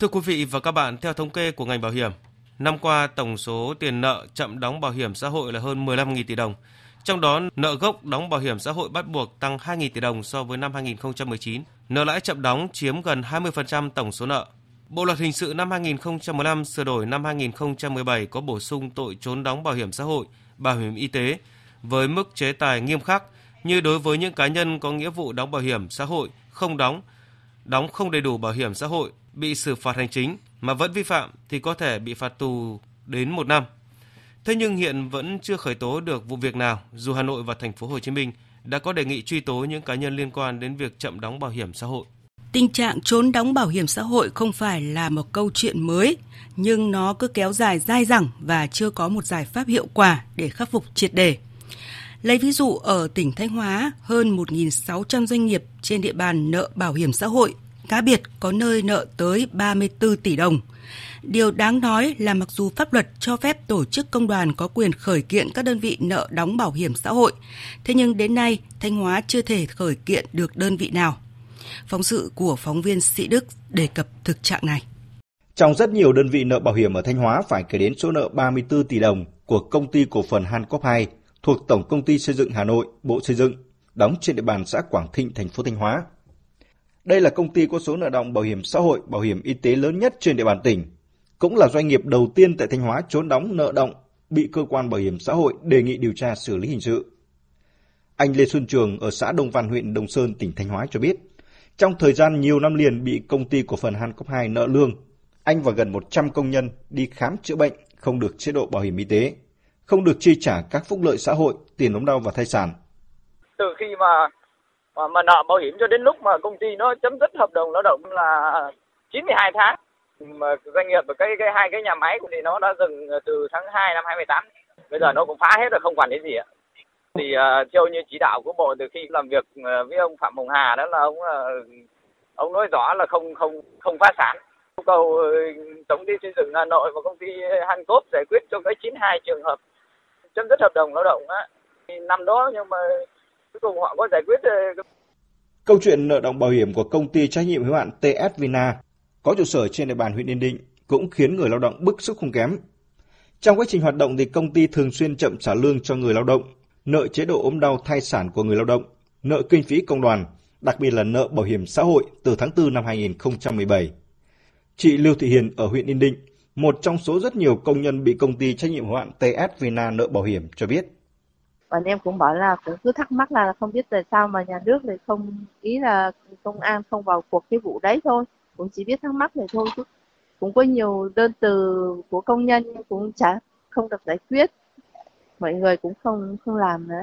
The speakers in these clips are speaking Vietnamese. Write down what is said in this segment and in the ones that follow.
Thưa quý vị và các bạn, theo thống kê của ngành bảo hiểm, năm qua tổng số tiền nợ chậm đóng bảo hiểm xã hội là hơn 15.000 tỷ đồng. Trong đó, nợ gốc đóng bảo hiểm xã hội bắt buộc tăng 2.000 tỷ đồng so với năm 2019. Nợ lãi chậm đóng chiếm gần 20% tổng số nợ. Bộ luật hình sự năm 2015 sửa đổi năm 2017 có bổ sung tội trốn đóng bảo hiểm xã hội, bảo hiểm y tế với mức chế tài nghiêm khắc như đối với những cá nhân có nghĩa vụ đóng bảo hiểm xã hội không đóng, đóng không đầy đủ bảo hiểm xã hội bị xử phạt hành chính mà vẫn vi phạm thì có thể bị phạt tù đến một năm. Thế nhưng hiện vẫn chưa khởi tố được vụ việc nào, dù Hà Nội và thành phố Hồ Chí Minh đã có đề nghị truy tố những cá nhân liên quan đến việc chậm đóng bảo hiểm xã hội. Tình trạng trốn đóng bảo hiểm xã hội không phải là một câu chuyện mới, nhưng nó cứ kéo dài dai dẳng và chưa có một giải pháp hiệu quả để khắc phục triệt đề. Lấy ví dụ ở tỉnh Thanh Hóa, hơn 1.600 doanh nghiệp trên địa bàn nợ bảo hiểm xã hội, cá biệt có nơi nợ tới 34 tỷ đồng. Điều đáng nói là mặc dù pháp luật cho phép tổ chức công đoàn có quyền khởi kiện các đơn vị nợ đóng bảo hiểm xã hội, thế nhưng đến nay Thanh Hóa chưa thể khởi kiện được đơn vị nào. Phóng sự của phóng viên Sĩ Đức đề cập thực trạng này. Trong rất nhiều đơn vị nợ bảo hiểm ở Thanh Hóa phải kể đến số nợ 34 tỷ đồng của công ty cổ phần Hancop 2 thuộc Tổng công ty xây dựng Hà Nội, Bộ Xây dựng, đóng trên địa bàn xã Quảng Thịnh, thành phố Thanh Hóa. Đây là công ty có số nợ động bảo hiểm xã hội, bảo hiểm y tế lớn nhất trên địa bàn tỉnh, cũng là doanh nghiệp đầu tiên tại Thanh Hóa trốn đóng nợ động bị cơ quan bảo hiểm xã hội đề nghị điều tra xử lý hình sự. Anh Lê Xuân Trường ở xã Đông Văn, huyện Đông Sơn, tỉnh Thanh Hóa cho biết, trong thời gian nhiều năm liền bị công ty cổ phần Hancop 2 nợ lương, anh và gần 100 công nhân đi khám chữa bệnh không được chế độ bảo hiểm y tế, không được chi trả các phúc lợi xã hội, tiền ốm đau và thai sản. Từ khi mà mà, mà nợ bảo hiểm cho đến lúc mà công ty nó chấm dứt hợp đồng lao động là 92 tháng. Mà doanh nghiệp và cái cái hai cái nhà máy thì nó đã dừng từ tháng 2 năm 2018 bây giờ nó cũng phá hết rồi không quản đến gì ạ. Thì uh, theo như chỉ đạo của bộ từ khi làm việc à, với ông Phạm Hồng Hà đó là ông uh, ông nói rõ là không không không phá sản. Yêu cầu ờ, tổng ty xây dựng Hà Nội và công ty Hancop giải quyết cho cái 92 trường hợp chấm dứt hợp đồng lao động á. Năm đó nhưng mà cuối cùng họ có giải quyết ờ, Câu chuyện nợ động bảo hiểm của công ty trách nhiệm hữu hạn TS Vina có trụ sở trên địa bàn huyện Yên Định cũng khiến người lao động bức xúc không kém. Trong quá trình hoạt động thì công ty thường xuyên chậm trả lương cho người lao động, nợ chế độ ốm đau thai sản của người lao động, nợ kinh phí công đoàn, đặc biệt là nợ bảo hiểm xã hội từ tháng 4 năm 2017. Chị Lưu Thị Hiền ở huyện Yên Định, một trong số rất nhiều công nhân bị công ty trách nhiệm hữu hạn TS Vina nợ bảo hiểm cho biết. Bọn em cũng bảo là cũng cứ thắc mắc là không biết tại sao mà nhà nước lại không, ý là công an không vào cuộc cái vụ đấy thôi. Cũng chỉ biết thắc mắc này thôi chứ. Cũng có nhiều đơn từ của công nhân cũng chả, không được giải quyết. Mọi người cũng không không làm nữa.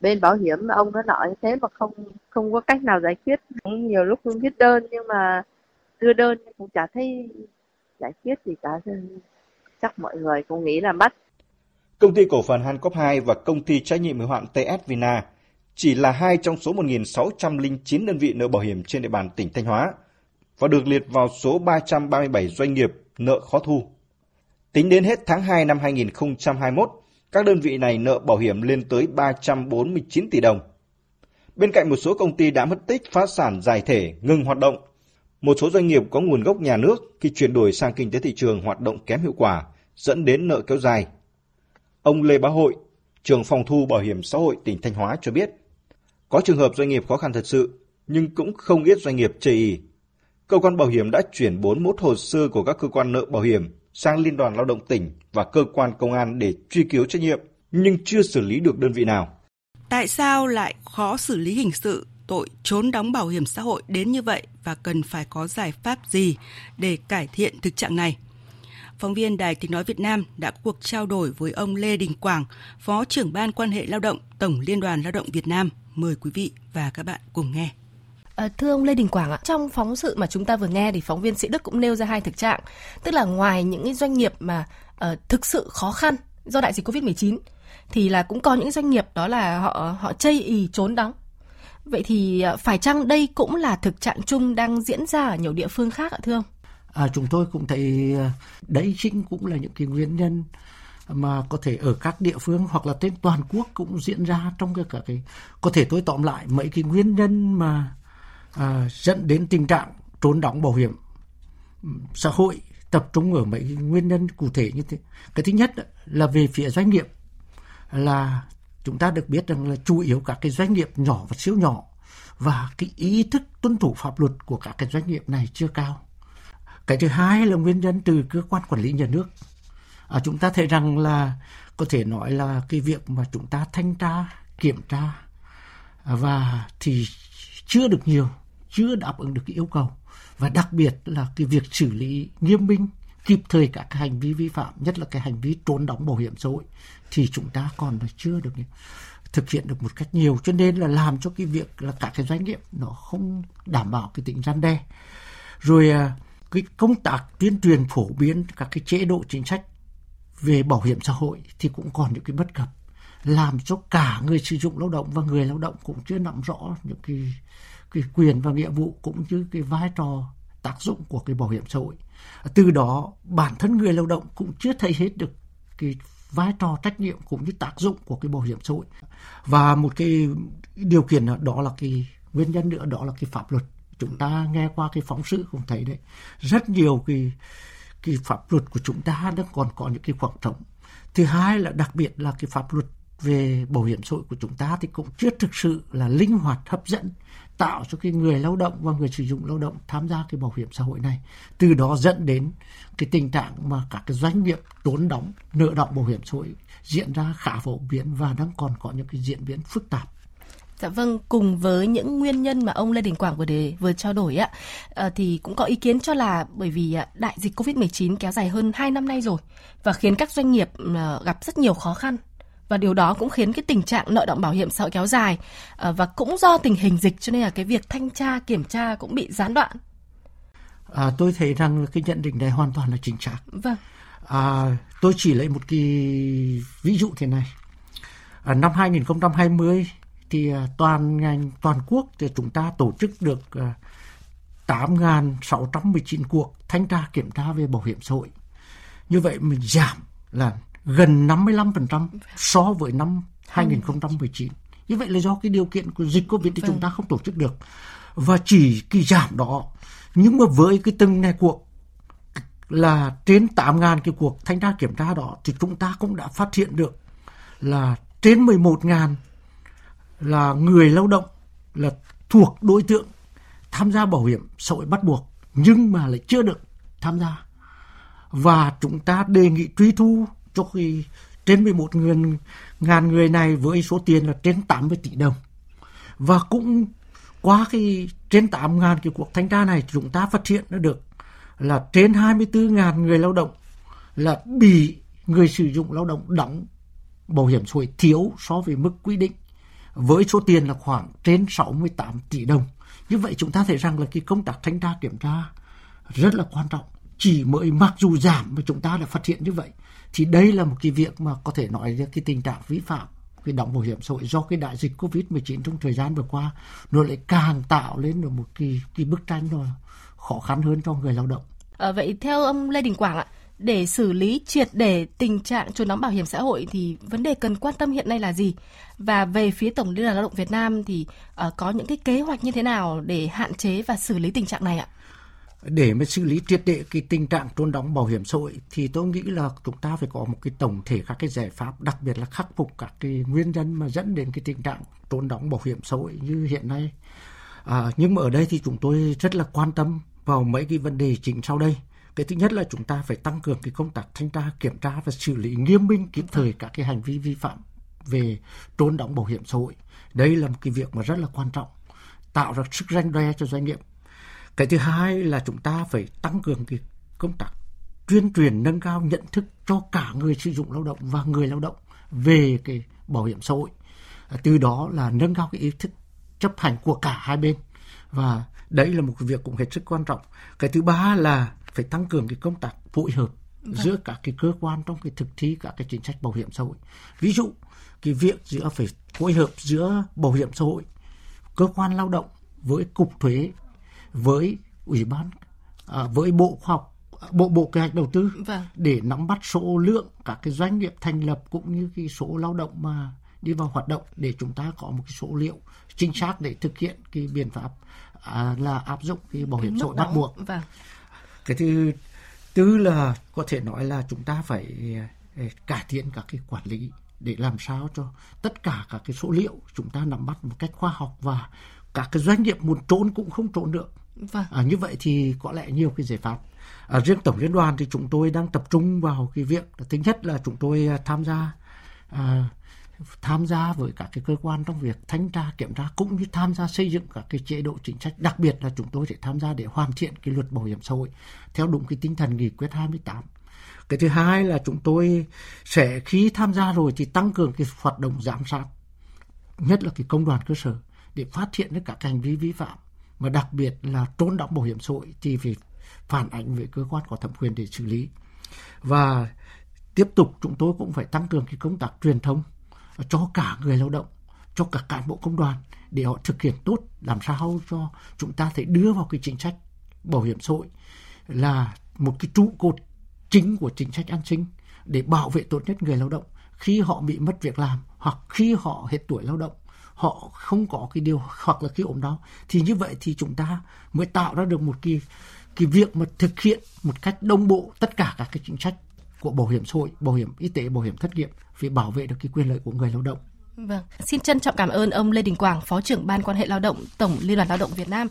Bên bảo hiểm ông nó nói thế mà không không có cách nào giải quyết. Cũng nhiều lúc cũng viết đơn nhưng mà đưa đơn cũng chả thấy giải quyết gì cả. Chắc mọi người cũng nghĩ là mất Công ty cổ phần Hancop 2 và công ty trách nhiệm hữu hạn TS Vina chỉ là hai trong số 1.609 đơn vị nợ bảo hiểm trên địa bàn tỉnh Thanh Hóa và được liệt vào số 337 doanh nghiệp nợ khó thu. Tính đến hết tháng 2 năm 2021, các đơn vị này nợ bảo hiểm lên tới 349 tỷ đồng. Bên cạnh một số công ty đã mất tích, phá sản giải thể, ngừng hoạt động, một số doanh nghiệp có nguồn gốc nhà nước khi chuyển đổi sang kinh tế thị trường hoạt động kém hiệu quả, dẫn đến nợ kéo dài. Ông Lê Bá Hội, trưởng phòng thu bảo hiểm xã hội tỉnh Thanh Hóa cho biết, có trường hợp doanh nghiệp khó khăn thật sự, nhưng cũng không ít doanh nghiệp chây ý cơ quan bảo hiểm đã chuyển 41 hồ sơ của các cơ quan nợ bảo hiểm sang Liên đoàn Lao động tỉnh và cơ quan công an để truy cứu trách nhiệm, nhưng chưa xử lý được đơn vị nào. Tại sao lại khó xử lý hình sự tội trốn đóng bảo hiểm xã hội đến như vậy và cần phải có giải pháp gì để cải thiện thực trạng này? Phóng viên Đài Tiếng Nói Việt Nam đã có cuộc trao đổi với ông Lê Đình Quảng, Phó trưởng Ban quan hệ lao động Tổng Liên đoàn Lao động Việt Nam. Mời quý vị và các bạn cùng nghe. À, thưa ông Lê Đình Quảng ạ, trong phóng sự mà chúng ta vừa nghe thì phóng viên Sĩ Đức cũng nêu ra hai thực trạng, tức là ngoài những cái doanh nghiệp mà uh, thực sự khó khăn do đại dịch Covid-19 thì là cũng có những doanh nghiệp đó là họ họ chây ì trốn đóng. Vậy thì uh, phải chăng đây cũng là thực trạng chung đang diễn ra ở nhiều địa phương khác ạ thưa ông? À, chúng tôi cũng thấy à, đấy chính cũng là những cái nguyên nhân mà có thể ở các địa phương hoặc là trên toàn quốc cũng diễn ra trong cái cả cái có thể tôi tóm lại mấy cái nguyên nhân mà à, dẫn đến tình trạng trốn đóng bảo hiểm xã hội tập trung ở mấy nguyên nhân cụ thể như thế. Cái thứ nhất là về phía doanh nghiệp là chúng ta được biết rằng là chủ yếu các cái doanh nghiệp nhỏ và siêu nhỏ và cái ý thức tuân thủ pháp luật của các cái doanh nghiệp này chưa cao. Cái thứ hai là nguyên nhân từ cơ quan quản lý nhà nước. À, chúng ta thấy rằng là có thể nói là cái việc mà chúng ta thanh tra, kiểm tra à, và thì chưa được nhiều, chưa đáp ứng được cái yêu cầu. Và đặc biệt là cái việc xử lý nghiêm minh kịp thời các cái hành vi vi phạm nhất là cái hành vi trốn đóng bảo hiểm xã hội thì chúng ta còn là chưa được thực hiện được một cách nhiều. Cho nên là làm cho cái việc là cả cái doanh nghiệp nó không đảm bảo cái tính răn đe. Rồi à, cái công tác tuyên truyền phổ biến các cái chế độ chính sách về bảo hiểm xã hội thì cũng còn những cái bất cập, làm cho cả người sử dụng lao động và người lao động cũng chưa nắm rõ những cái cái quyền và nghĩa vụ cũng như cái vai trò, tác dụng của cái bảo hiểm xã hội. Từ đó, bản thân người lao động cũng chưa thấy hết được cái vai trò trách nhiệm cũng như tác dụng của cái bảo hiểm xã hội. Và một cái điều kiện đó là cái nguyên nhân nữa, đó là cái pháp luật chúng ta nghe qua cái phóng sự cũng thấy đấy. Rất nhiều cái cái pháp luật của chúng ta đang còn có những cái khoảng trống. Thứ hai là đặc biệt là cái pháp luật về bảo hiểm xã hội của chúng ta thì cũng chưa thực sự là linh hoạt, hấp dẫn, tạo cho cái người lao động và người sử dụng lao động tham gia cái bảo hiểm xã hội này. Từ đó dẫn đến cái tình trạng mà các cái doanh nghiệp trốn đóng, nợ động bảo hiểm xã hội diễn ra khá phổ biến và đang còn có những cái diễn biến phức tạp. Dạ vâng, cùng với những nguyên nhân mà ông Lê Đình Quảng vừa đề vừa trao đổi ạ, à, thì cũng có ý kiến cho là bởi vì đại dịch Covid-19 kéo dài hơn 2 năm nay rồi và khiến các doanh nghiệp ờ, gặp rất nhiều khó khăn và điều đó cũng khiến cái tình trạng nợ động bảo hiểm xã hội kéo dài à, và cũng do tình hình dịch cho nên là cái việc thanh tra kiểm tra cũng bị gián đoạn. À, tôi thấy rằng cái nhận định này hoàn toàn là chính xác. Vâng. À, tôi chỉ lấy một cái ví dụ thế này. À, năm 2020 thì à, toàn ngành toàn quốc thì chúng ta tổ chức được 8.619 à, cuộc thanh tra kiểm tra về bảo hiểm xã hội. Như vậy mình giảm là gần 55% so với năm 2019. Như vậy là do cái điều kiện của dịch Covid thì vâng. chúng ta không tổ chức được. Và chỉ cái giảm đó nhưng mà với cái từng này cuộc là trên 8.000 cái cuộc thanh tra kiểm tra đó thì chúng ta cũng đã phát hiện được là trên 11.000 là người lao động là thuộc đối tượng tham gia bảo hiểm xã hội bắt buộc nhưng mà lại chưa được tham gia. Và chúng ta đề nghị truy thu cho khi trên 11 ngàn, ngàn người này với số tiền là trên 80 tỷ đồng. Và cũng qua cái trên 8 ngàn cái cuộc thanh tra này chúng ta phát hiện được là trên 24 ngàn người lao động là bị người sử dụng lao động đóng bảo hiểm xã hội thiếu so với mức quy định với số tiền là khoảng trên 68 tỷ đồng. Như vậy chúng ta thấy rằng là cái công tác thanh tra kiểm tra rất là quan trọng. Chỉ mới mặc dù giảm mà chúng ta đã phát hiện như vậy thì đây là một cái việc mà có thể nói là cái tình trạng vi phạm cái đóng bảo hiểm xã hội do cái đại dịch Covid-19 trong thời gian vừa qua nó lại càng tạo lên được một cái cái bức tranh nó khó khăn hơn cho người lao động. À, vậy theo ông Lê Đình Quảng ạ, để xử lý triệt để tình trạng trốn đóng bảo hiểm xã hội thì vấn đề cần quan tâm hiện nay là gì? Và về phía Tổng Liên đoàn Lao động Việt Nam thì uh, có những cái kế hoạch như thế nào để hạn chế và xử lý tình trạng này ạ? để mà xử lý triệt để cái tình trạng trốn đóng bảo hiểm xã hội thì tôi nghĩ là chúng ta phải có một cái tổng thể các cái giải pháp đặc biệt là khắc phục các cái nguyên nhân mà dẫn đến cái tình trạng trốn đóng bảo hiểm xã hội như hiện nay à, nhưng mà ở đây thì chúng tôi rất là quan tâm vào mấy cái vấn đề chính sau đây cái thứ nhất là chúng ta phải tăng cường cái công tác thanh tra kiểm tra và xử lý nghiêm minh kịp thời các cái hành vi vi phạm về trốn đóng bảo hiểm xã hội. Đây là một cái việc mà rất là quan trọng tạo ra sức ranh đe cho doanh nghiệp. Cái thứ hai là chúng ta phải tăng cường cái công tác tuyên truyền nâng cao nhận thức cho cả người sử dụng lao động và người lao động về cái bảo hiểm xã hội. À, từ đó là nâng cao cái ý thức chấp hành của cả hai bên. Và đấy là một cái việc cũng hết sức quan trọng. Cái thứ ba là phải tăng cường cái công tác phối hợp vâng. giữa các cái cơ quan trong cái thực thi các cái chính sách bảo hiểm xã hội ví dụ cái việc giữa phải phối hợp giữa bảo hiểm xã hội cơ quan lao động với cục thuế với ủy ban à, với bộ khoa học bộ bộ kế hoạch đầu tư vâng. để nắm bắt số lượng các cái doanh nghiệp thành lập cũng như cái số lao động mà đi vào hoạt động để chúng ta có một cái số liệu chính xác để thực hiện cái biện pháp à, là áp dụng cái bảo hiểm xã hội bắt buộc. Vâng. Cái thứ tư là có thể nói là chúng ta phải ờ, cải thiện các cái quản lý để làm sao cho tất cả các cái số liệu chúng ta nắm bắt một cách khoa học và các cái doanh nghiệp muốn trốn cũng không trốn được. Vâng. À, như vậy thì có lẽ nhiều cái giải pháp. À, riêng tổng liên đoàn thì chúng tôi đang tập trung vào cái việc thứ nhất là chúng tôi à, tham gia à, tham gia với các cái cơ quan trong việc thanh tra, kiểm tra cũng như tham gia xây dựng các cái chế độ chính sách. Đặc biệt là chúng tôi sẽ tham gia để hoàn thiện cái luật bảo hiểm xã hội theo đúng cái tinh thần nghị quyết 28 cái thứ hai là chúng tôi sẽ khi tham gia rồi thì tăng cường cái hoạt động giám sát, nhất là cái công đoàn cơ sở để phát hiện được các hành vi vi phạm. Mà đặc biệt là trốn đóng bảo hiểm xã hội thì phải phản ánh với cơ quan có thẩm quyền để xử lý. Và tiếp tục chúng tôi cũng phải tăng cường cái công tác truyền thông cho cả người lao động, cho cả cán bộ công đoàn để họ thực hiện tốt, làm sao cho chúng ta thể đưa vào cái chính sách bảo hiểm xã hội là một cái trụ cột chính của chính sách an sinh để bảo vệ tốt nhất người lao động. Khi họ bị mất việc làm hoặc khi họ hết tuổi lao động, họ không có cái điều hoặc là cái ốm đau, thì như vậy thì chúng ta mới tạo ra được một cái cái việc mà thực hiện một cách đồng bộ tất cả các cái chính sách của bảo hiểm xã hội, bảo hiểm y tế, bảo hiểm thất nghiệp vì bảo vệ được cái quyền lợi của người lao động. Vâng, xin trân trọng cảm ơn ông Lê Đình Quảng, Phó trưởng Ban quan hệ lao động Tổng Liên đoàn Lao động Việt Nam